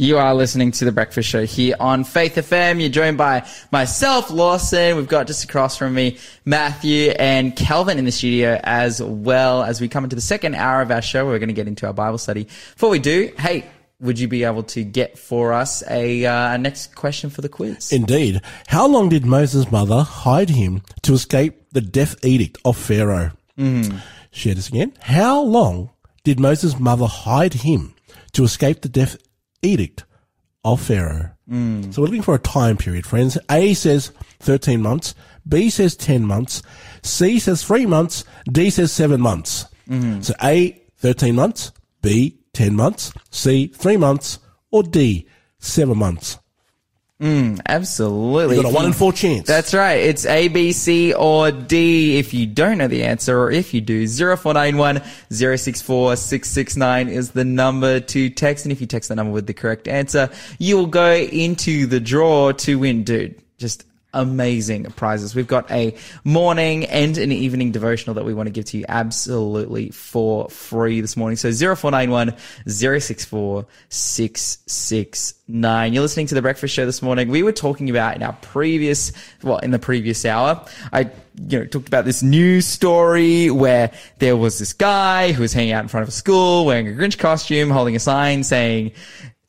You are listening to The Breakfast Show here on Faith FM. You're joined by myself, Lawson. We've got just across from me, Matthew and Kelvin in the studio as well as we come into the second hour of our show. We're going to get into our Bible study. Before we do, hey, would you be able to get for us a uh, next question for the quiz? Indeed. How long did Moses' mother hide him to escape the death edict of Pharaoh? Mm. Share this again. How long did Moses' mother hide him to escape the death edict of Pharaoh? Mm. So we're looking for a time period, friends. A says 13 months. B says 10 months. C says 3 months. D says 7 months. Mm. So A, 13 months. B, 10 months, C, 3 months, or D, 7 months. Mm, absolutely. You've got a 1 in 4 chance. That's right. It's A, B, C, or D if you don't know the answer, or if you do. 0491 064 669 is the number to text. And if you text the number with the correct answer, you will go into the draw to win, dude. Just amazing prizes. We've got a morning and an evening devotional that we want to give to you absolutely for free this morning. So 0491 064 669. You're listening to the breakfast show this morning. We were talking about in our previous, well, in the previous hour, I, you know, talked about this news story where there was this guy who was hanging out in front of a school wearing a Grinch costume, holding a sign saying,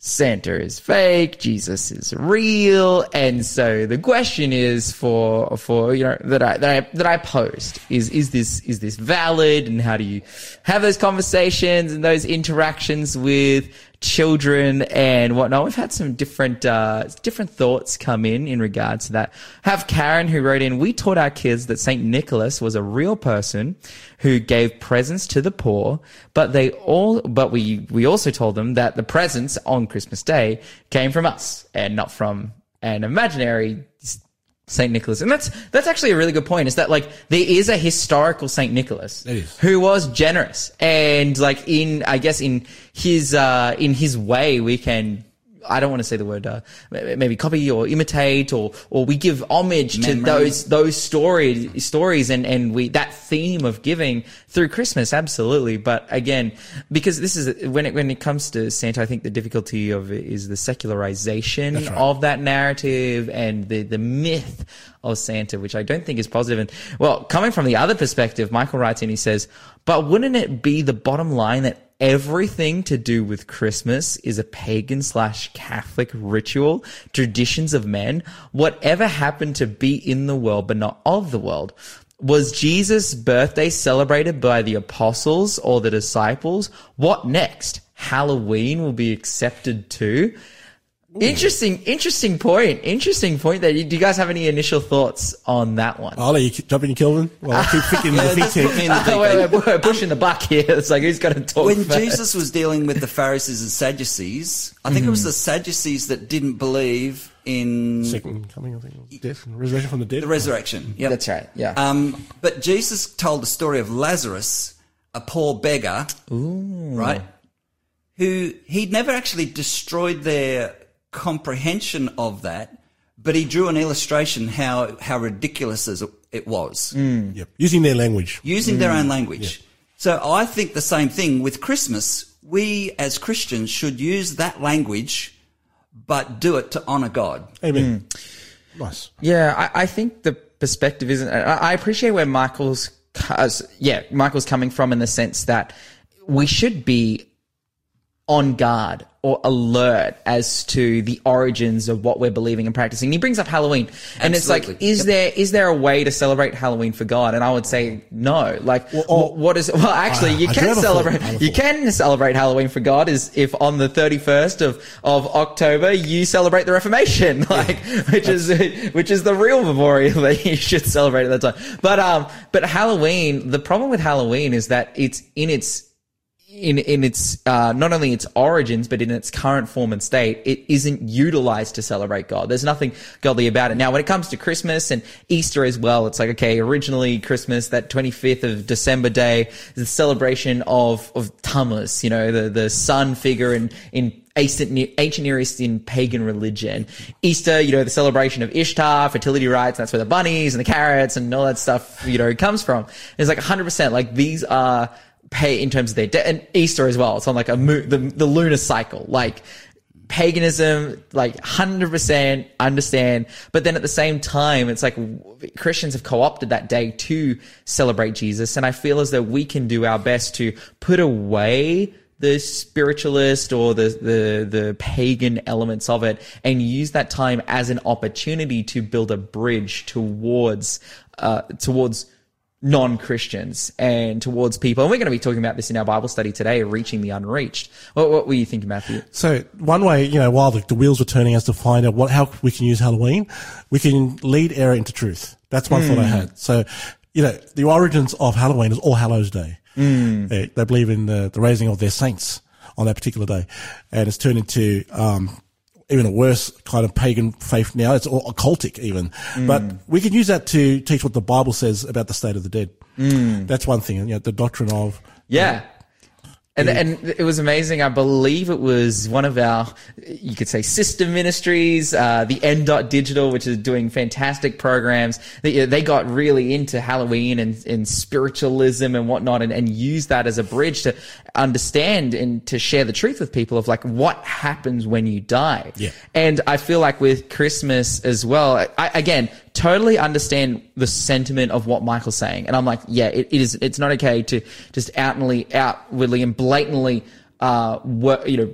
Santa is fake, Jesus is real, and so the question is for for you know that I that I that I posed is is this is this valid, and how do you have those conversations and those interactions with children and whatnot. We've had some different uh, different thoughts come in in regards to that. Have Karen who wrote in, we taught our kids that Saint Nicholas was a real person who gave presents to the poor, but they all but we we also told them that the presents on Christmas Day came from us and not from an imaginary Saint Nicholas, and that's that's actually a really good point. Is that like there is a historical Saint Nicholas who was generous, and like in I guess in his uh, in his way we can I don't want to say the word uh, maybe copy or imitate or or we give homage Memory. to those those stories stories and and we that theme of giving through Christmas absolutely but again because this is when it when it comes to Santa I think the difficulty of it is the secularization right. of that narrative and the the myth of Santa which I don't think is positive and well coming from the other perspective Michael writes and he says but wouldn't it be the bottom line that everything to do with Christmas is a pagan slash Catholic ritual, traditions of men, whatever happened to be in the world but not of the world. Was Jesus' birthday celebrated by the apostles or the disciples? What next? Halloween will be accepted too. Interesting, interesting point. Interesting point there. Do you guys have any initial thoughts on that one? I'll let you jump in, Kelvin. Well, I keep thinking the think tank. wait, we're pushing the buck here. It's like who's going to talk When first? Jesus was dealing with the Pharisees and Sadducees, I think mm. it was the Sadducees that didn't believe in second coming, I think, death, resurrection from the dead. The resurrection. Yeah, that's right. Yeah. Um, but Jesus told the story of Lazarus, a poor beggar, Ooh. right? Who he'd never actually destroyed their comprehension of that, but he drew an illustration how how ridiculous it was. Mm. Yep. Using their language. Using mm. their own language. Yep. So I think the same thing with Christmas. We as Christians should use that language, but do it to honor God. Amen. Mm. Nice. Yeah, I, I, think the perspective isn't. I appreciate where Michael's, yeah, Michael's coming from in the sense that we should be on guard or alert as to the origins of what we're believing and practicing. He brings up Halloween, and Absolutely. it's like, is yep. there is there a way to celebrate Halloween for God? And I would say no. Like, well, oh, what is? Well, actually, you I, can celebrate. You can celebrate Halloween for God is if on the thirty first of of October you celebrate the Reformation, like yeah, which is which is the real memorial that you should celebrate at that time. But um, but Halloween, the problem with Halloween is that it's in its in in its uh, not only its origins but in its current form and state, it isn't utilized to celebrate God. There's nothing godly about it. Now, when it comes to Christmas and Easter as well, it's like okay, originally Christmas, that 25th of December day, is the celebration of of Tammuz, you know, the the sun figure in in ancient, ancient Near Eastern pagan religion. Easter, you know, the celebration of Ishtar, fertility rites, that's where the bunnies and the carrots and all that stuff, you know, comes from. It's like 100%, like these are pay in terms of their debt and Easter as well. It's on like a mo- the, the lunar cycle. Like paganism, like 100% understand. But then at the same time, it's like Christians have co-opted that day to celebrate Jesus. And I feel as though we can do our best to put away the spiritualist or the, the, the pagan elements of it and use that time as an opportunity to build a bridge towards, uh, towards non-Christians and towards people. And we're going to be talking about this in our Bible study today, reaching the unreached. What, what were you thinking, Matthew? So one way, you know, while the, the wheels were turning us to find out what, how we can use Halloween, we can lead error into truth. That's one thought I had. So, you know, the origins of Halloween is All Hallows Day. They, they believe in the, the raising of their saints on that particular day. And it's turned into, um, even a worse kind of pagan faith now. It's all occultic even. But we can use that to teach what the Bible says about the state of the dead. Mm. That's one thing. You know, the doctrine of, Yeah. And, and it was amazing. I believe it was one of our, you could say, sister ministries, uh, the N Dot Digital, which is doing fantastic programs. They, they got really into Halloween and, and spiritualism and whatnot and, and used that as a bridge to understand and to share the truth with people of like what happens when you die. Yeah. And I feel like with Christmas as well, I, again, totally understand the sentiment of what Michael's saying. And I'm like, yeah, it, it is, it's not okay to just outwardly, outwardly and blatantly, uh, work, you know,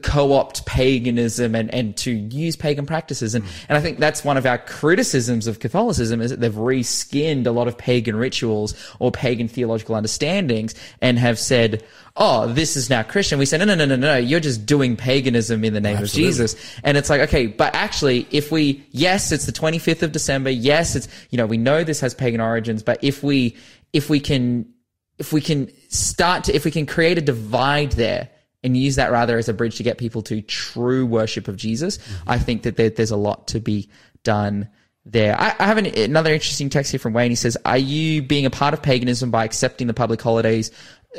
co-opt paganism and, and to use pagan practices. And, and I think that's one of our criticisms of Catholicism is that they've reskinned a lot of pagan rituals or pagan theological understandings and have said, oh, this is now Christian. We say, no, no, no, no, no, you're just doing paganism in the name Absolutely. of Jesus. And it's like, okay, but actually, if we, yes, it's the 25th of December. Yes, it's, you know, we know this has pagan origins, but if we, if we can, if we can start to, if we can create a divide there and use that rather as a bridge to get people to true worship of Jesus, I think that there, there's a lot to be done there. I, I have an, another interesting text here from Wayne. He says, "Are you being a part of paganism by accepting the public holidays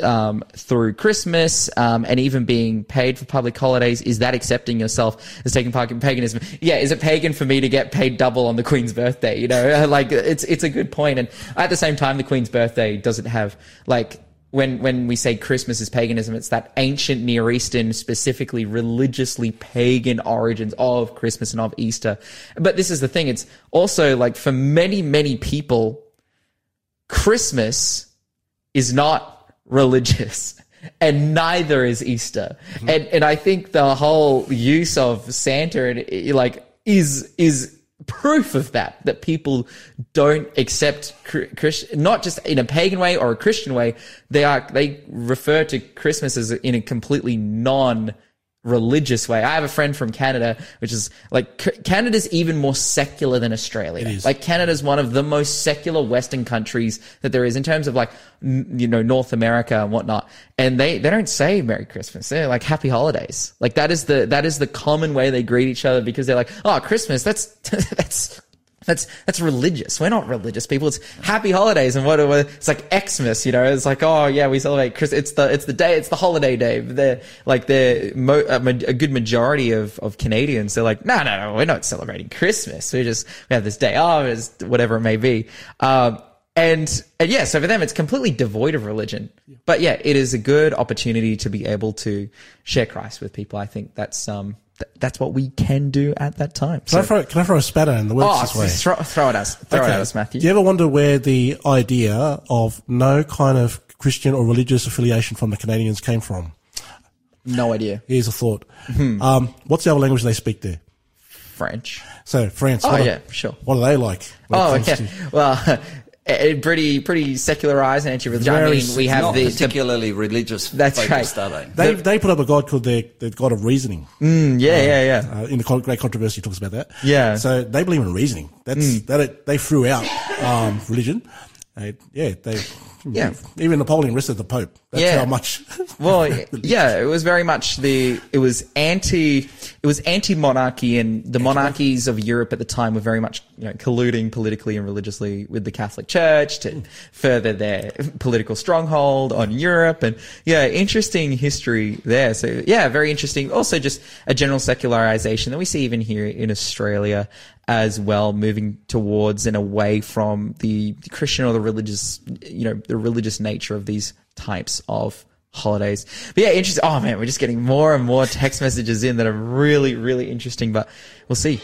um, through Christmas um, and even being paid for public holidays? Is that accepting yourself as taking part in paganism? Yeah, is it pagan for me to get paid double on the Queen's birthday? You know, like it's it's a good point. And at the same time, the Queen's birthday doesn't have like when when we say Christmas is paganism, it's that ancient Near Eastern, specifically religiously pagan origins of Christmas and of Easter. But this is the thing; it's also like for many many people, Christmas is not religious. And neither is Easter, mm-hmm. and and I think the whole use of Santa and like is is proof of that that people don't accept Christian, not just in a pagan way or a Christian way. They are they refer to Christmas as in a completely non religious way. I have a friend from Canada, which is like C- Canada's even more secular than Australia. is. Like Canada's one of the most secular Western countries that there is in terms of like n- you know North America and whatnot. And they they don't say Merry Christmas. They're like Happy Holidays. Like that is the that is the common way they greet each other because they're like oh Christmas that's that's. That's that's religious. We're not religious people. It's happy holidays and what it's like Xmas, you know. It's like oh yeah, we celebrate Christmas. It's the it's the day. It's the holiday day. They're like they're mo- a, a good majority of of Canadians. They're like no no no, we're not celebrating Christmas. We just we have this day off, it's whatever it may be. Um, and and yeah, so for them it's completely devoid of religion. But yeah, it is a good opportunity to be able to share Christ with people. I think that's um th- that's what we can do at that time. can, I throw, can I throw a spatter in the works Oh, this way? throw, throw it at us. Throw it at us, Matthew. Do you ever wonder where the idea of no kind of Christian or religious affiliation from the Canadians came from? No idea. Here's a thought. Hmm. Um, what's the other language they speak there? French. So France. Oh, are- yeah, sure. What are they like? Oh, yeah. to- Well, pretty, pretty secularized and anti-religious. I mean, we have Not the, the particularly religious That's focused, right. are they? They, they put up a god called their, the god of reasoning. Mm, yeah, yeah, yeah. Uh, in the great controversy, he talks about that. Yeah. So they believe in reasoning. That's that. It, they threw out um, religion. They, yeah, they. Yeah. Even Napoleon arrested the Pope. That's Yeah. how much. Well, yeah, it was very much the it was anti it was anti monarchy, and the monarchies of Europe at the time were very much you know colluding politically and religiously with the Catholic Church to further their political stronghold on Europe, and yeah, interesting history there. So yeah, very interesting. Also, just a general secularization that we see even here in Australia as well, moving towards and away from the Christian or the religious, you know, the religious nature of these types of holidays. But yeah, interesting. Oh man, we're just getting more and more text messages in that are really, really interesting, but we'll see.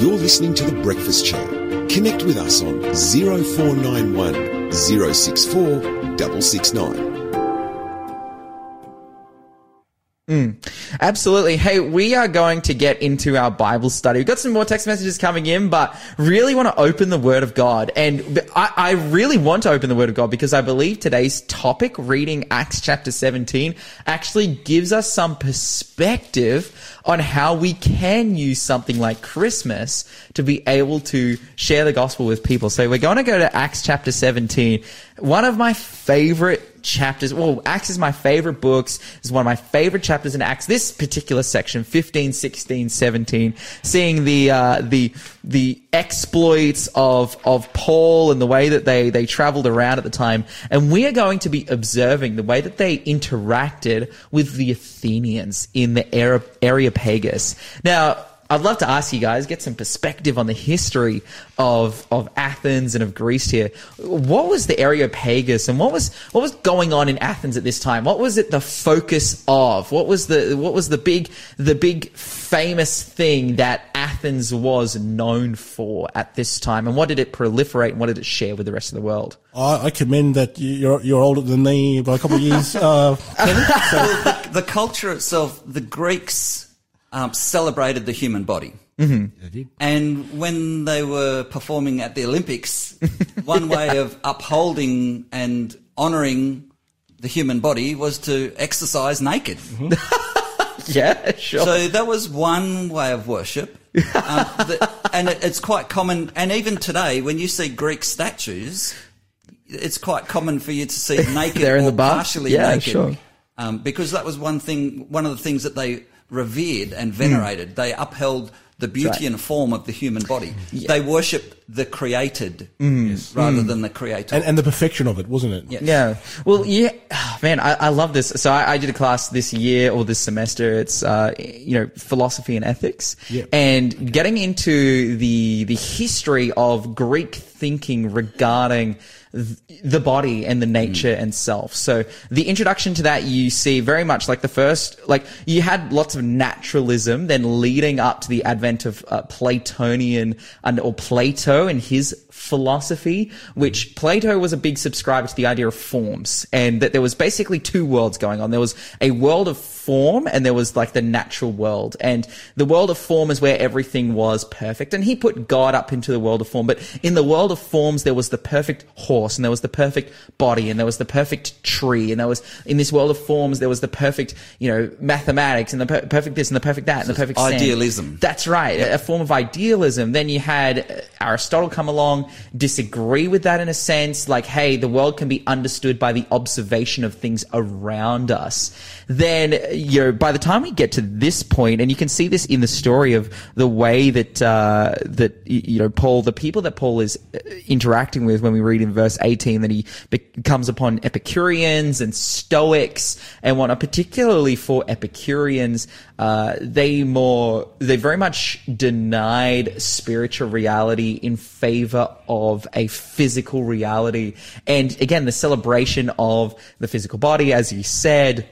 You're listening to The Breakfast Show. Connect with us on 0491 064 669. Hmm. Absolutely. Hey, we are going to get into our Bible study. We've got some more text messages coming in, but really want to open the Word of God. And I, I really want to open the Word of God because I believe today's topic, reading Acts chapter 17, actually gives us some perspective on how we can use something like Christmas to be able to share the gospel with people. So we're going to go to Acts chapter 17. One of my favorite chapters. Well, Acts is my favorite books. It's one of my favorite chapters in Acts. This particular section, 15, 16, 17, seeing the, uh, the, the exploits of, of Paul and the way that they, they traveled around at the time. And we are going to be observing the way that they interacted with the Athenians in the Areopagus. Now, I'd love to ask you guys, get some perspective on the history of, of Athens and of Greece here. What was the Areopagus and what was, what was going on in Athens at this time? What was it the focus of? What was the, what was the big, the big famous thing that Athens was known for at this time? And what did it proliferate and what did it share with the rest of the world? I, I commend that you're, you're older than me by a couple of years. Uh, the, the culture itself, the Greeks, um, celebrated the human body. Mm-hmm. And when they were performing at the Olympics, one way of upholding and honouring the human body was to exercise naked. Mm-hmm. yeah, sure. So that was one way of worship. um, the, and it, it's quite common. And even today, when you see Greek statues, it's quite common for you to see naked They're in or the bar? partially Yeah, naked. sure. Um, because that was one thing, one of the things that they revered and venerated. They upheld the beauty right. and form of the human body. They worshipped the created mm. rather mm. than the creator. and, and the perfection of it, wasn't it? Yeah. Yeah. Well, yeah, oh, man, I, I love this. So I, I did a class this year or this semester. It's, uh, you know, philosophy and ethics Yeah. and getting into the, the history of Greek thinking regarding the body and the nature and self. So the introduction to that you see very much like the first, like you had lots of naturalism, then leading up to the advent of uh, Platonian and or Plato and his philosophy, which Plato was a big subscriber to the idea of forms and that there was basically two worlds going on. There was a world of form and there was like the natural world. And the world of form is where everything was perfect. And he put God up into the world of form. But in the world of forms, there was the perfect horse and there was the perfect body and there was the perfect tree. And there was, in this world of forms, there was the perfect, you know, mathematics and the per- perfect this and the perfect that and the perfect sand. idealism. That's right. A form of idealism. Then you had uh, Aristotle come along, disagree with that in a sense, like, hey, the world can be understood by the observation of things around us. Then, you know, by the time we get to this point, and you can see this in the story of the way that, uh, that, you know, Paul, the people that Paul is uh, interacting with when we read in verse 18 that he comes upon Epicureans and Stoics and whatnot, particularly for Epicureans, uh, they more, they very much denied spiritual reality in favor of a physical reality. And again, the celebration of the physical body, as you said,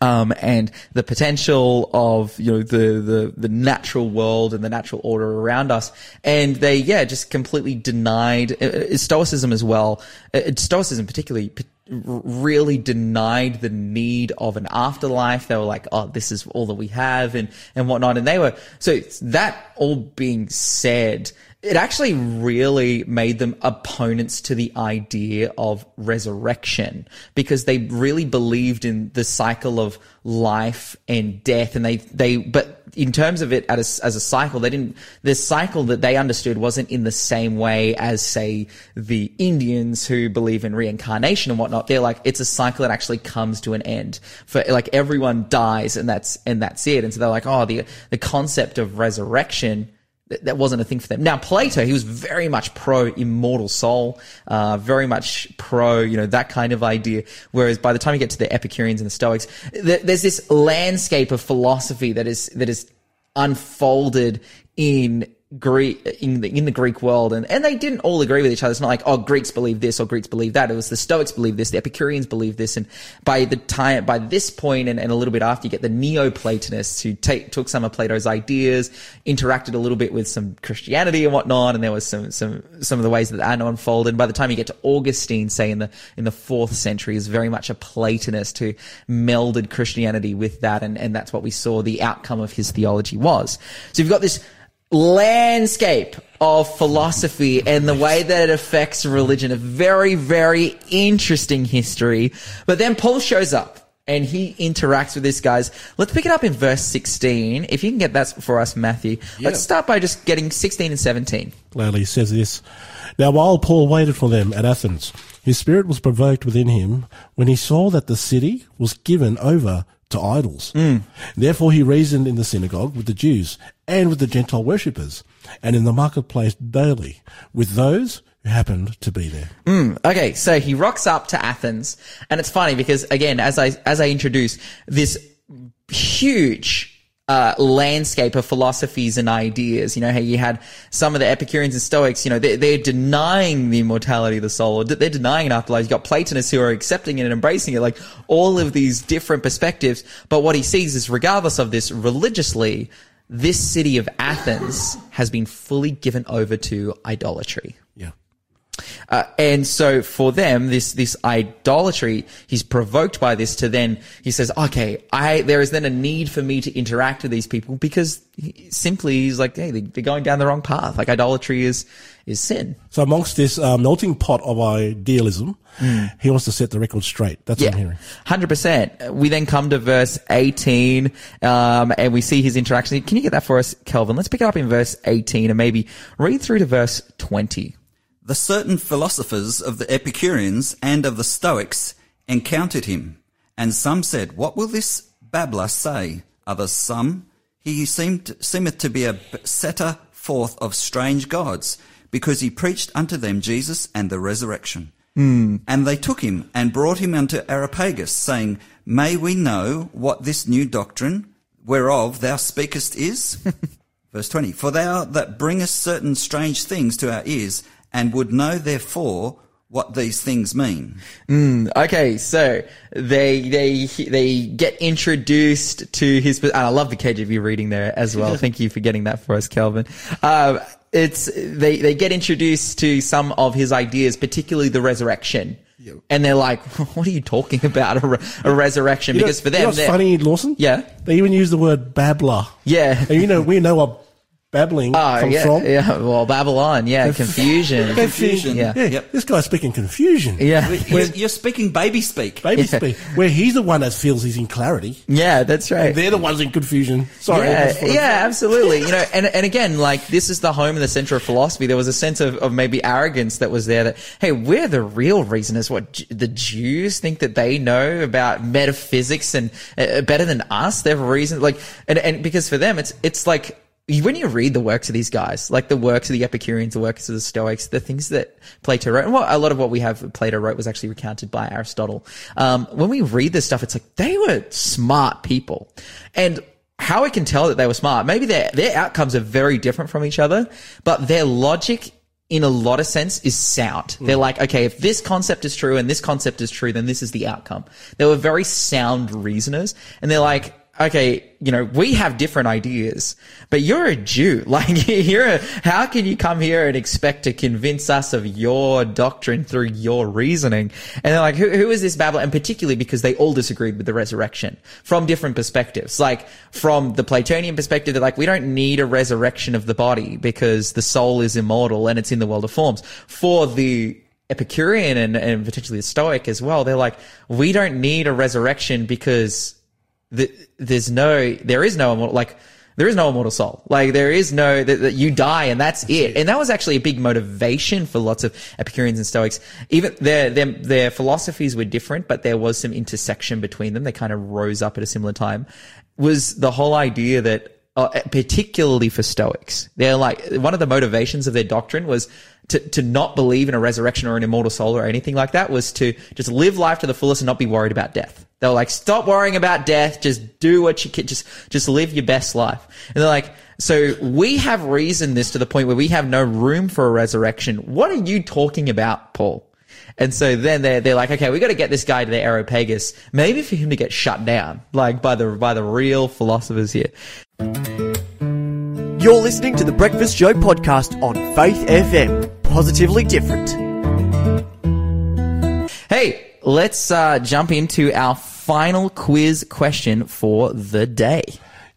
um, and the potential of you know the, the the natural world and the natural order around us, and they yeah just completely denied uh, uh, Stoicism as well. Uh, Stoicism particularly really denied the need of an afterlife. They were like, oh, this is all that we have, and and whatnot. And they were so that all being said it actually really made them opponents to the idea of resurrection because they really believed in the cycle of life and death and they they but in terms of it as a, as a cycle they didn't the cycle that they understood wasn't in the same way as say the Indians who believe in reincarnation and whatnot. They're like it's a cycle that actually comes to an end. For like everyone dies and that's and that's it. And so they're like oh the the concept of resurrection that wasn't a thing for them. Now, Plato, he was very much pro immortal soul, uh, very much pro, you know, that kind of idea. Whereas by the time you get to the Epicureans and the Stoics, th- there's this landscape of philosophy that is, that is unfolded in Greek in the in the Greek world, and and they didn't all agree with each other. It's not like oh Greeks believe this or Greeks believe that. It was the Stoics believe this, the Epicureans believe this, and by the time by this point and, and a little bit after, you get the Neoplatonists who take took some of Plato's ideas, interacted a little bit with some Christianity and whatnot, and there was some some some of the ways that that unfolded. And By the time you get to Augustine, say in the in the fourth century, is very much a Platonist who melded Christianity with that, and and that's what we saw the outcome of his theology was. So you've got this landscape of philosophy and the way that it affects religion. A very, very interesting history. But then Paul shows up and he interacts with these guys. Let's pick it up in verse 16. If you can get that for us, Matthew. Let's start by just getting 16 and 17. Gladly says this. Now, while Paul waited for them at Athens, his spirit was provoked within him when he saw that the city was given over to idols. Mm. Therefore, he reasoned in the synagogue with the Jews and with the Gentile worshippers, and in the marketplace daily with those who happened to be there. Mm. Okay, so he rocks up to Athens, and it's funny because again, as I as I introduce this huge uh, landscape of philosophies and ideas, you know, how you had some of the Epicureans and Stoics, you know, they're, they're denying the immortality of the soul, or they're denying an afterlife. You've got Platonists who are accepting it and embracing it, like all of these different perspectives. But what he sees is, regardless of this, religiously, this city of Athens has been fully given over to idolatry. Yeah. Uh, and so for them, this, this idolatry, he's provoked by this to then, he says, okay, I, there is then a need for me to interact with these people because he, simply he's like, hey, they, they're going down the wrong path. Like idolatry is, is sin. So amongst this uh, melting pot of idealism, he wants to set the record straight. That's what I'm hearing. hundred percent. We then come to verse eighteen, um, and we see his interaction. Can you get that for us, Kelvin? Let's pick it up in verse eighteen and maybe read through to verse twenty. The certain philosophers of the Epicureans and of the Stoics encountered him, and some said, What will this babbler say? Others some, He seemed, seemeth to be a setter forth of strange gods, because he preached unto them Jesus and the resurrection. Hmm. And they took him and brought him unto Areopagus, saying, May we know what this new doctrine whereof thou speakest is? Verse 20, For thou that bringest certain strange things to our ears, and would know therefore what these things mean. Okay, so they they they get introduced to his. And I love the KJV reading there as well. Thank you for getting that for us, Kelvin. Um, it's they they get introduced to some of his ideas, particularly the resurrection. And they're like, "What are you talking about? A, re- a resurrection?" You know- Because for you know them, what's they're- funny, Lawson? Yeah. They even use the word babbler. yeah, And you know, we know what babbling Oh, comes yeah, from. yeah. Well, Babylon, yeah, confusion. Confusion. Yeah. Yeah, Yep. this guy's speaking confusion. Yeah, You're, you're speaking baby speak. Baby Yeah. speak. Where he's the one that feels he's in clarity. yeah, that's right. They're the ones in confusion. Sorry. Yeah, yeah, absolutely. You know, and and again, like this is the home and the center of philosophy. There was a sense of, of maybe arrogance that was there. That hey, we're the real reasoners. What J- the Jews think that they know about metaphysics and uh, better than us. They have a reason, like, and and because for them, it's it's like. When you read the works of these guys, like the works of the Epicureans, the works of the Stoics, the things that Plato wrote, and what a lot of what we have Plato wrote was actually recounted by Aristotle. Um, when we read this stuff, it's like they were smart people, and how I can tell that they were smart. Maybe their their outcomes are very different from each other, but their logic in a lot of sense is sound. They're like, okay, if this concept is true and this concept is true, then this is the outcome. They were very sound reasoners and they're like, okay, you know, we have different ideas, but you're a Jew. Like, you're a, how can you come here and expect to convince us of your doctrine through your reasoning? And they're like, who, who is this Babylon? And particularly because they all disagreed with the resurrection from different perspectives. Like, from the Platonian perspective, they're like, we don't need a resurrection of the body because the soul is immortal and it's in the world of forms. For the Epicurean and, and potentially the Stoic as well, they're like, we don't need a resurrection because the, there's no, there is no immortal, like, there is no immortal soul. Like, there is no, that, that you die and that's it. And that was actually a big motivation for lots of Epicureans and Stoics. Even their, their, their philosophies were different, but there was some intersection between them. They kind of rose up at a similar time. Was the whole idea that uh, particularly for Stoics. They're like one of the motivations of their doctrine was to to not believe in a resurrection or an immortal soul or anything like that. Was to just live life to the fullest and not be worried about death. They were like, stop worrying about death. Just do what you can. Just, just live your best life. And they're like, so we have reasoned this to the point where we have no room for a resurrection. What are you talking about, Paul? And so then they're, they're like, okay, we got to get this guy to the Areopagus, maybe for him to get shut down, like by the, by the real philosophers here. You're listening to the Breakfast Show podcast on Faith FM. Positively different. Hey, let's uh, jump into our final quiz question for the day.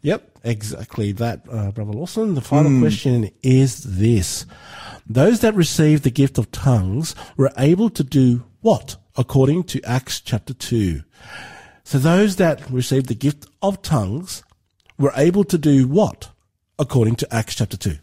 Yep, exactly that, uh, Brother Lawson. The final question is this. Those that received the gift of tongues were able to do what? According to Acts chapter 2. So those that received the gift of tongues were able to do what? According to Acts chapter 2.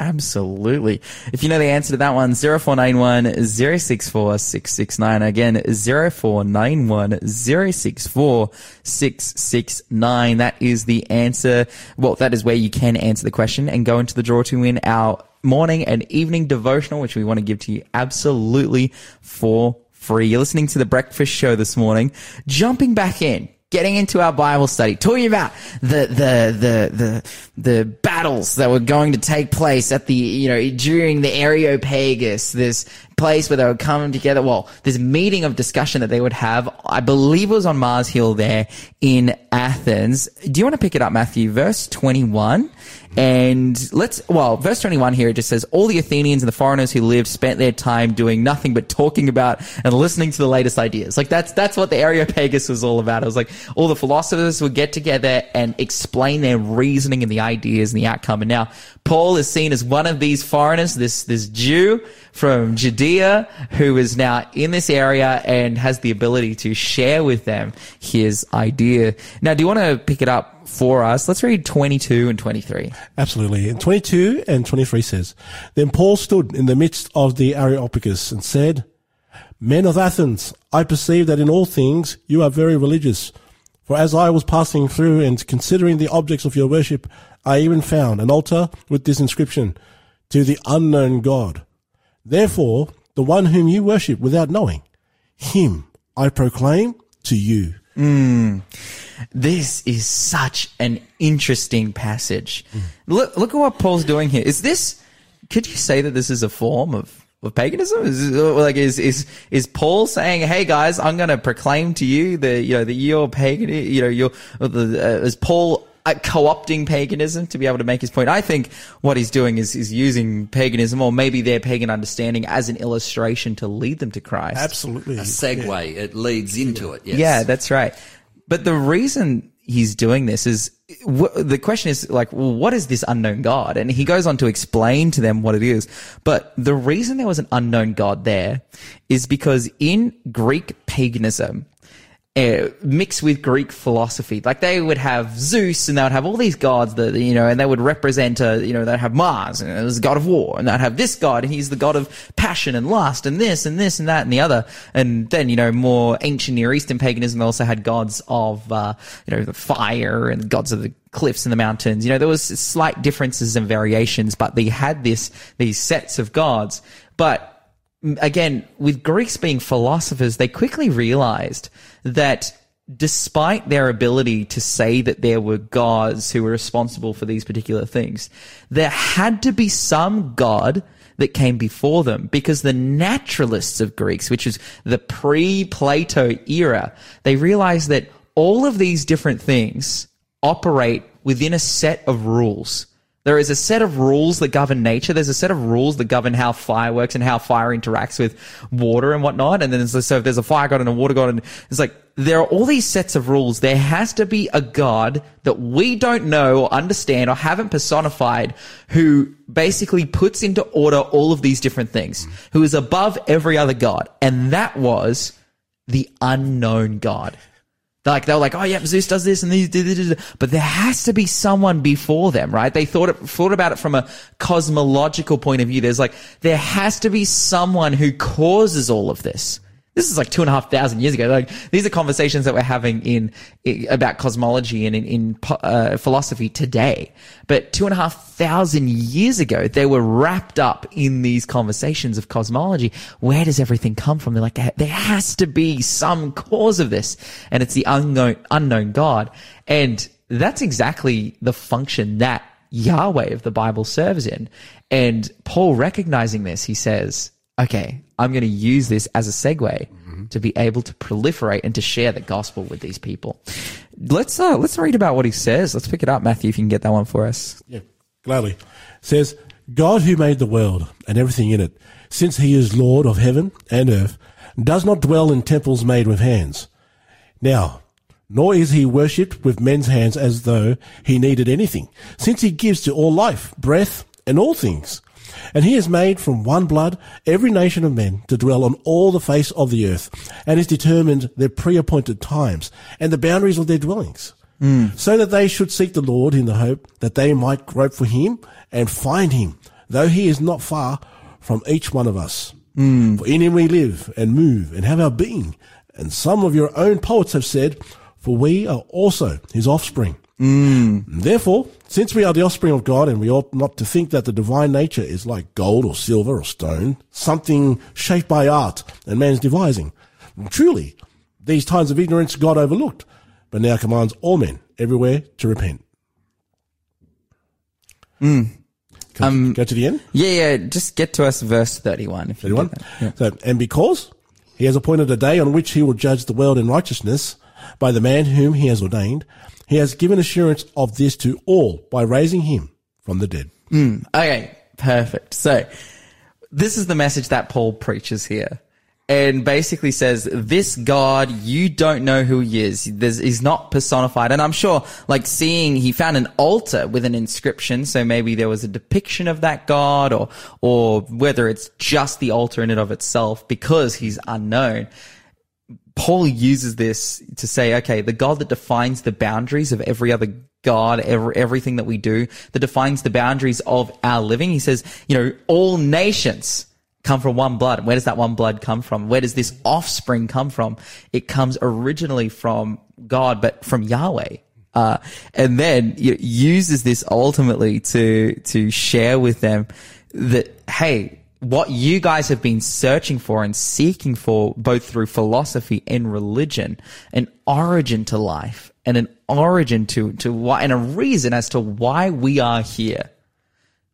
Absolutely. If you know the answer to that one, 0491 064 669. Again, 0491 064 669. That is the answer. Well, that is where you can answer the question and go into the draw to win our morning and evening devotional, which we want to give to you absolutely for free. You're listening to the breakfast show this morning. Jumping back in getting into our Bible study, talking about the, the, the, the, the battles that were going to take place at the, you know, during the Areopagus, this place where they would come together. Well, this meeting of discussion that they would have, I believe it was on Mars Hill there in Athens. Do you want to pick it up, Matthew? Verse 21. And let's, well, verse 21 here, it just says, all the Athenians and the foreigners who lived spent their time doing nothing but talking about and listening to the latest ideas. Like that's, that's what the Areopagus was all about. It was like all the philosophers would get together and explain their reasoning and the ideas and the outcome. And now Paul is seen as one of these foreigners, this, this Jew from Judea who is now in this area and has the ability to share with them his idea. Now, do you want to pick it up for us? Let's read 22 and 23. Absolutely. And 22 and 23 says, Then Paul stood in the midst of the Areopagus and said, Men of Athens, I perceive that in all things you are very religious. For as I was passing through and considering the objects of your worship, I even found an altar with this inscription, To the unknown God. Therefore, the one whom you worship without knowing, him I proclaim to you. This is such an interesting passage. Look, look at what Paul's doing here. Is this, could you say that this is a form of, of paganism? Is like, is, is, is Paul saying, Hey guys, I'm going to proclaim to you that, you know, that you're pagan, you know, you're, the, uh, is Paul uh, Uh, co-opting paganism to be able to make his point? I think what he's doing is, is using paganism or maybe their pagan understanding as an illustration to lead them to Christ. Absolutely. A segue. It leads into it. Yes. Yeah, that's right. But the reason he's doing this is wh- the question is like, well, what is this unknown God? And he goes on to explain to them what it is. But the reason there was an unknown God there is because in Greek paganism, uh, mixed with Greek philosophy. Like they would have Zeus and they would have all these gods that, you know, and they would represent, uh, you know, they'd have Mars and it was the god of war and they'd have this god and he's the god of passion and lust and this and this and that and the other. And then, you know, more ancient Near Eastern paganism also had gods of, uh, you know, the fire and gods of the cliffs and the mountains. You know, there was slight differences and variations, but they had this, these sets of gods. But again, with Greeks being philosophers, they quickly realized that despite their ability to say that there were gods who were responsible for these particular things, there had to be some god that came before them because the naturalists of Greeks, which is the pre-Plato era, they realized that all of these different things operate within a set of rules. There is a set of rules that govern nature. There's a set of rules that govern how fire works and how fire interacts with water and whatnot. And then so if there's a fire god and a water god, and it's like there are all these sets of rules. There has to be a god that we don't know or understand or haven't personified who basically puts into order all of these different things, who is above every other god. And that was the unknown god. Like they were like, oh yeah, Zeus does this and these, this." but there has to be someone before them, right? They thought it, thought about it from a cosmological point of view. There's like there has to be someone who causes all of this. This is like two and a half thousand years ago. Like these are conversations that we're having in, i about cosmology and in, in uh, philosophy today. But two and a half thousand years ago, they were wrapped up in these conversations of cosmology. Where does everything come from? They're like, there has to be some cause of this, and it's the unknown unknown God. And that's exactly the function that Yahweh of the Bible serves in. And Paul recognizing this, he says, okay, I'm going to use this as a segue to be able to proliferate and to share the gospel with these people. Let's uh, let's read about what he says. Let's pick it up, Matthew, if you can get that one for us. Yeah, gladly. It says, God who made the world and everything in it, since he is Lord of heaven and earth, does not dwell in temples made with hands. Now, nor is he worshipped with men's hands as though he needed anything, since he gives to all life, breath, and all things. And he has made from one blood every nation of men to dwell on all the face of the earth, and has determined their pre-appointed times and the boundaries of their dwellings, so that they should seek the Lord in the hope that they might grope for him and find him, though he is not far from each one of us. For in him we live and move and have our being. And some of your own poets have said, for we are also his offspring. Therefore, since we are the offspring of God and we ought not to think that the divine nature is like gold or silver or stone, something shaped by art and man's devising. Truly, these times of ignorance God overlooked, but now commands all men everywhere to repent. Mm. Go, go to the end. Yeah, yeah. Just get to us verse thirty-one. If you 31. get that. Yeah. So, and because he has appointed a day on which he will judge the world in righteousness by the man whom he has ordained, he has given assurance of this to all by raising him from the dead. Hmm. Okay, perfect. So this is the message that Paul preaches here. And basically says, this God, you don't know who he is. There's, he's not personified. And I'm sure, like seeing, he found an altar with an inscription. So maybe there was a depiction of that God or, or whether it's just the altar in and of itself because he's unknown. Paul uses this to say, okay, the God that defines the boundaries of every other God, every, everything that we do, that defines the boundaries of our living. He says, you know, all nations come from one blood. Where does that one blood come from? Where does this offspring come from? It comes originally from God, but from Yahweh. Uh, and then uses this ultimately to, to share with them that, hey, what you guys have been searching for and seeking for, both through philosophy and religion, an origin to life and an origin to, to why, and a reason as to why we are here.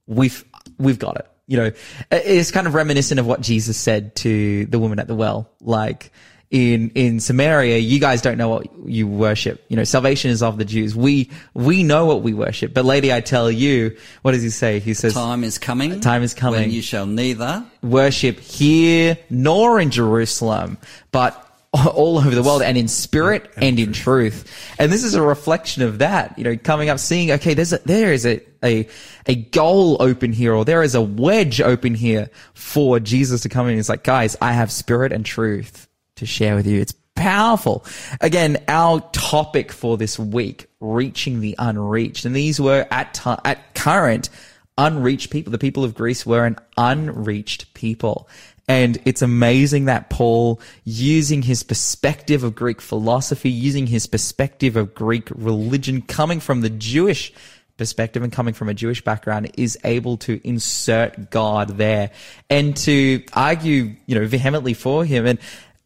We've, we've got it. You know, it's kind of reminiscent of what Jesus said to the woman at the well. Like, in, in Samaria, you guys don't know what you worship. You know, salvation is of the Jews. We, we know what we worship. But lady, I tell you, what does he say? He says, Time is coming. Time is coming. When you shall neither worship here nor in Jerusalem, but all over the world and in spirit and in truth. And this is a reflection of that, you know, coming up, seeing, okay, there's a, there is a, a, a goal open here or there is a wedge open here for Jesus to come in. He's like, guys, I have spirit and truth to share with you. It's powerful. Again, our topic for this week, reaching the unreached. And these were at, ti at current unreached people. The people of Greece were an unreached people. And it's amazing that Paul, using his perspective of Greek philosophy, using his perspective of Greek religion, coming from the Jewish perspective and coming from a Jewish background, is able to insert God there and to argue, you know, vehemently for him. And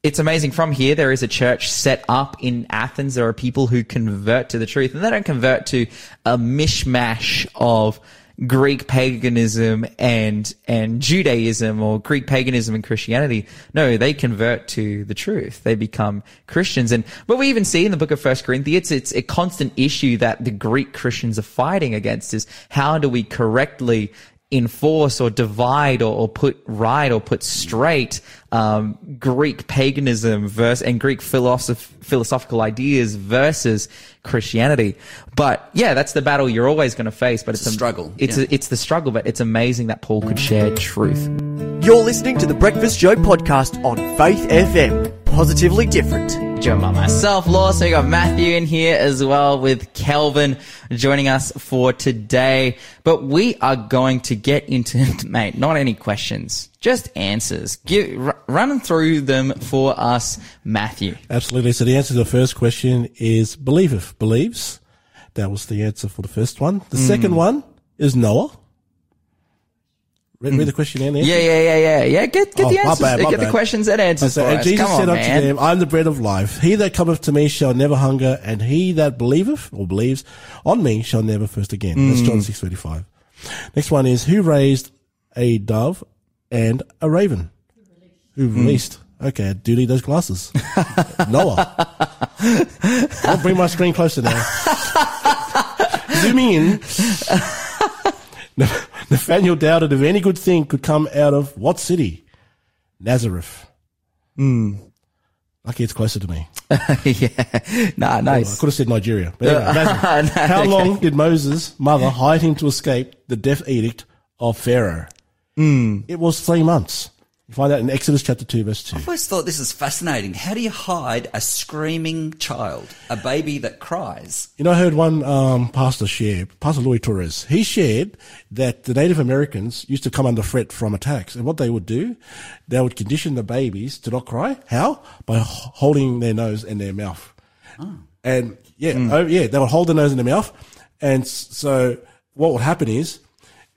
it's amazing. From here, there is a church set up in Athens. There are people who convert to the truth and they don't convert to a mishmash of Greek paganism and, and Judaism or Greek paganism and Christianity. No, they convert to the truth. They become Christians. And what we even see in the book of First Corinthians, it's a constant issue that the Greek Christians are fighting against is how do we correctly enforce or divide or, or put right or put straight um, Greek paganism versus and Greek philosoph- philosophical ideas versus Christianity. But yeah, that's the battle you're always going to face. But it's, a struggle, It's yeah. a, it's the struggle, but it's amazing that Paul could share truth. You're listening to the Breakfast Show podcast on Faith FM. Positively different. Joined by myself, Lawson. We got Matthew in here as well with Kelvin joining us for today. But we are going to get into, mate, not any questions, just answers. Give, r- run through them for us, Matthew. Absolutely. So the answer to the first question is believeth, believes. That was the answer for the first one. The second hmm. one is Noah. Read, read the question and answer. Yeah, yeah, yeah, yeah, yeah. Get get Oh, the my answers. bad, my get the bad. questions and answers So, for and us. Jesus Come said on, unto man. them, I am the bread of life. He that cometh to me shall never hunger, and he that believeth or believes on me shall never thirst again. That's Mm. John six thirty five. Next one is who raised a dove and a raven? Who Mm. released? Okay, do need those glasses. Noah. I'll bring my screen closer now. Zooming in. Nathaniel doubted if any good thing could come out of what city? Nazareth. Hmm. Lucky it's closer to me. yeah. Nah, I could have said Nigeria. But anyway, Nazareth. How okay. long did Moses' mother hide him to escape the death edict of Pharaoh? Hmm. It was three months. You find that in Exodus chapter 2, verse 2. I've always thought this is fascinating. How do you hide a screaming child, a baby that cries? You know, I heard one um, pastor share, Pastor Louis Torres. He shared that the Native Americans used to come under threat from attacks, and what they would do, they would condition the babies to not cry. How? By holding their nose and their mouth. Oh. And yeah, oh, yeah, they would hold their nose and their mouth, and so what would happen is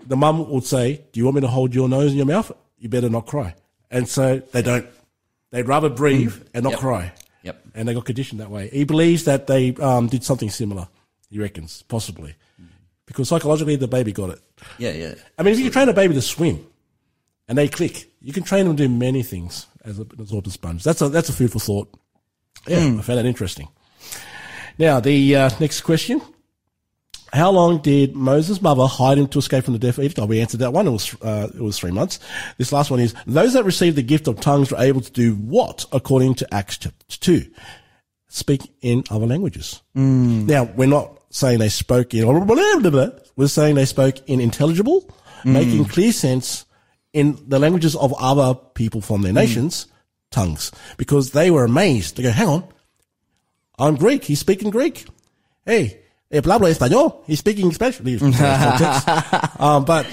the mum would say, "Do you want me to hold your nose and your mouth? You better not cry." And so they don't. They'd rather breathe and not Yep. cry Yep. and they got conditioned that way. He believes that they um, did something similar. He reckons, possibly, because psychologically the baby got it. Yeah, yeah. I mean, if you train a baby to swim, and they click, you can train them to do many things as an as a sponge. That's a that's a food for thought. Yeah, I found that interesting. Now the uh, next question: How long did Moses' mother hide him to escape from the death edict? Oh, we answered that one. It was uh, it was three months. This last one is: Those that received the gift of tongues were able to do what, according to Acts chapter two? Speak in other languages. Mm. Now we're not saying they spoke in. We're saying they spoke in intelligible, mm. making clear sense in the languages of other people from their mm. nations, tongues, because they were amazed. They go, hang on, I'm Greek. He's speaking Greek. Hey, eh, habla español. He's speaking Spanish. Um, but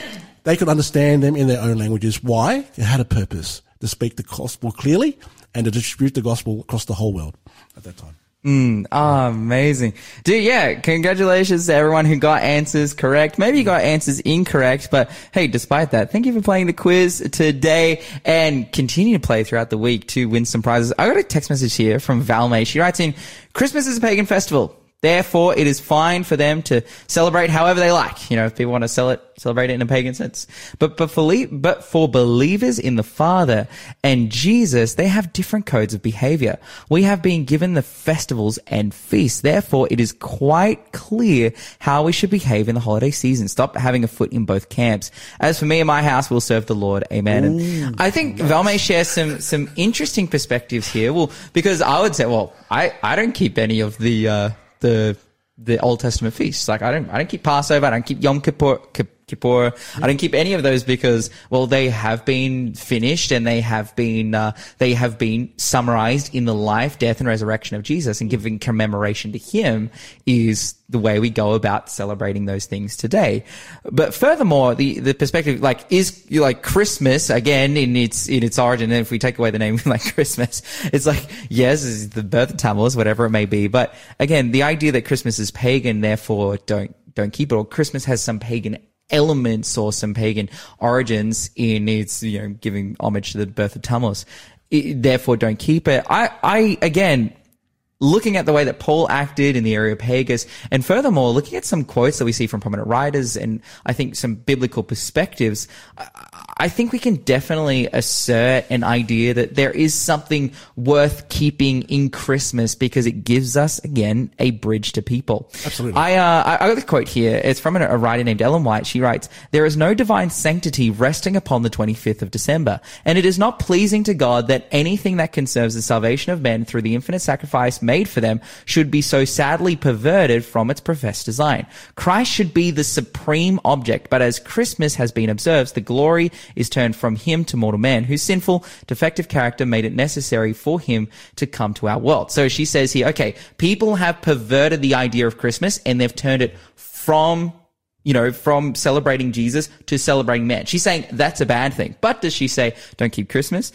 they could understand them in their own languages. Why? It had a purpose to speak the gospel clearly and to distribute the gospel across the whole world at that time. Oh, amazing. Dude, yeah, congratulations to everyone who got answers correct. Maybe you got answers incorrect, but hey, despite that, thank you for playing the quiz today and continue to play throughout the week to win some prizes. I got a text message here from Valmay. She writes in, Christmas is a pagan festival. Therefore, it is fine for them to celebrate however they like. You know, if people want to sell it, celebrate it in a pagan sense. But, but for, but for believers in the Father and Jesus, they have different codes of behavior. We have been given the festivals and feasts. Therefore, it is quite clear how we should behave in the holiday season. Stop having a foot in both camps. As for me and my house, we'll serve the Lord. Amen. and I think Valme shares some, some interesting perspectives here. Well, because I would say, well, I, I don't keep any of the, uh, the the Old Testament feasts. Like I don't I don't keep Passover, I don't keep Yom Kippur. Kip- Kippur. I don't keep any of those because, well, they have been finished and they have been, uh, they have been summarized in the life, death, and resurrection of Jesus and giving commemoration to him is the way we go about celebrating those things today. But furthermore, the, the perspective, like, is, like, Christmas, again, in its, in its origin, and if we take away the name, like, Christmas, it's like, yes, it's the birth of Tammuz, whatever it may be. But again, the idea that Christmas is pagan, therefore don't, don't keep it, or Christmas has some pagan elements or some pagan origins in its, you know, giving homage to the birth of Tammuz. It- therefore, don't keep it. I, I, again, looking at the way that Paul acted in the area of Areopagus, and furthermore, looking at some quotes that we see from prominent writers and I think some biblical perspectives, I, think we can definitely assert an idea that there is something worth keeping in Christmas because it gives us, again, a bridge to people. Absolutely. I, uh, I, got the quote here. It's from a, writer named Ellen White. She writes, There is no divine sanctity resting upon the 25th of December, and it is not pleasing to God that anything that conserves the salvation of men through the infinite sacrifice made for them should be so sadly perverted from its professed design. Christ should be the supreme object, but as Christmas has been observed, the glory is turned from him to mortal man, whose sinful, defective character made it necessary for him to come to our world. So she says here, okay, people have perverted the idea of Christmas and they've turned it from you know, from celebrating Jesus to celebrating man. She's saying that's a bad thing. But does she say, don't keep Christmas?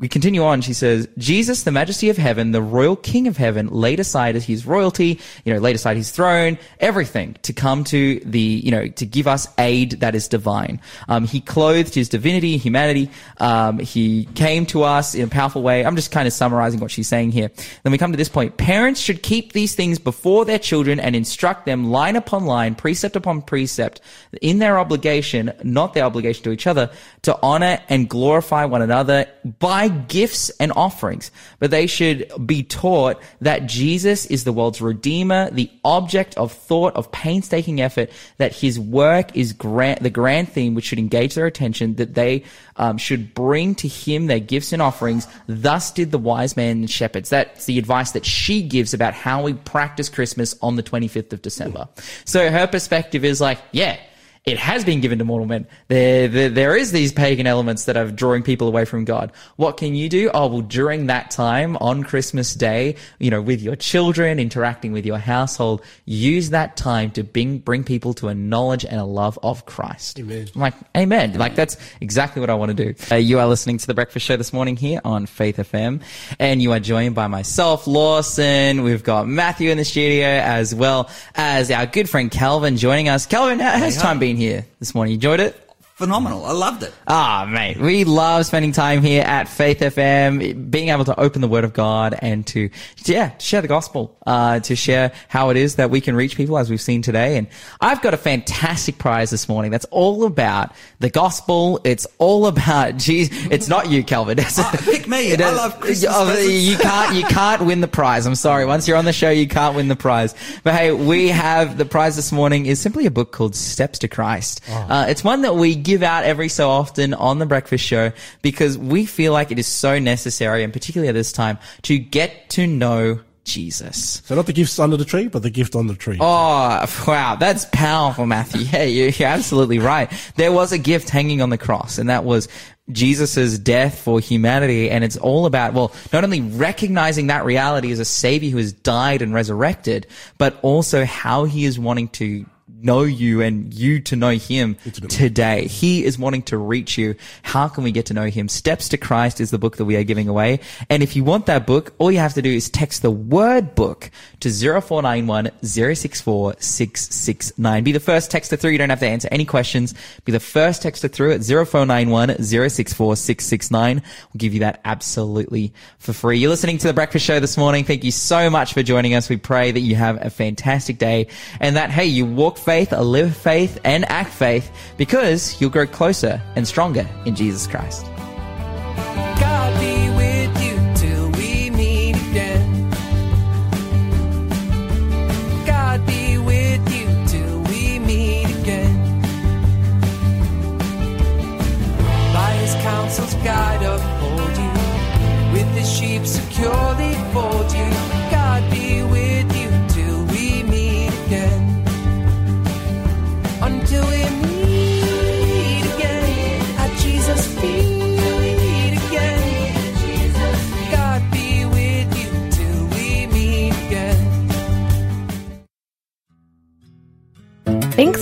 We continue on. She says, Jesus, the majesty of heaven, the royal king of heaven, laid aside his royalty, you know, laid aside his throne, everything to come to the, you know, to give us aid that is divine. Um, he clothed his divinity, humanity. Um, he came to us in a powerful way. I'm just kind of summarizing what she's saying here. Then we come to this point. Parents should keep these things before their children and instruct them line upon line, precept upon precept in their obligation, not their obligation to each other, to honor and glorify one another by gifts and offerings, but they should be taught that Jesus is the world's redeemer, the object of thought, of painstaking effort, that his work is grand, the grand theme which should engage their attention, that they um, should bring to him their gifts and offerings. Thus did the wise men and shepherds. That's the advice that she gives about how we practice Christmas on the 25th of December. So her perspective is like, yeah, it has been given to mortal men. There, there, there is these pagan elements that are drawing people away from God. What can you do? Oh, well, during that time on Christmas Day, you know, with your children, interacting with your household, use that time to bring, bring people to a knowledge and a love of Christ. Amen. I'm like, amen. Like, that's exactly what I want to do. Uh, you are listening to The Breakfast Show this morning here on Faith FM, and you are joined by myself, Lawson. We've got Matthew in the studio, as well as our good friend Calvin joining us. Calvin, how has time been here this morning? You enjoyed it? Phenomenal. I loved it. Ah, mate, we love spending time here at Faith FM, being able to open the Word of God and to, yeah, share the gospel, uh, to share how it is that we can reach people as we've seen today. And I've got a fantastic prize this morning that's all about the gospel. It's all about Jesus. It's not you, Calvin. pick me. It I love Christmas Oh. You can't, you can't win the prize. I'm sorry. Once you're on the show, you can't win the prize. But hey, we have the prize this morning is simply a book called Steps to Christ. Uh, it's one that we give out every so often on the breakfast show because we feel like it is so necessary and particularly at this time to get to know Jesus. So not the gifts under the tree, but the gift on the tree. Oh, wow. That's powerful, Matthew. Yeah, you're, absolutely right. There was a gift hanging on the cross, and that was Jesus' death for humanity. And it's all about, well, not only recognizing that reality as a savior who has died and resurrected, but also how he is wanting to know you and you to know him today. He is wanting to reach you. How can we get to know him? Steps to Christ is the book that we are giving away. And if you want that book, all you have to do is text the word book to 0491 064 669. Be the first texter through. You don't have to answer any questions. Be the first texter through at 0491 064 669. We'll give you that absolutely for free. You're listening to the breakfast show this morning. Thank you so much for joining us. We pray that you have a fantastic day and that, hey, you walk faith, live faith, and act faith because you'll grow closer and stronger in Jesus Christ.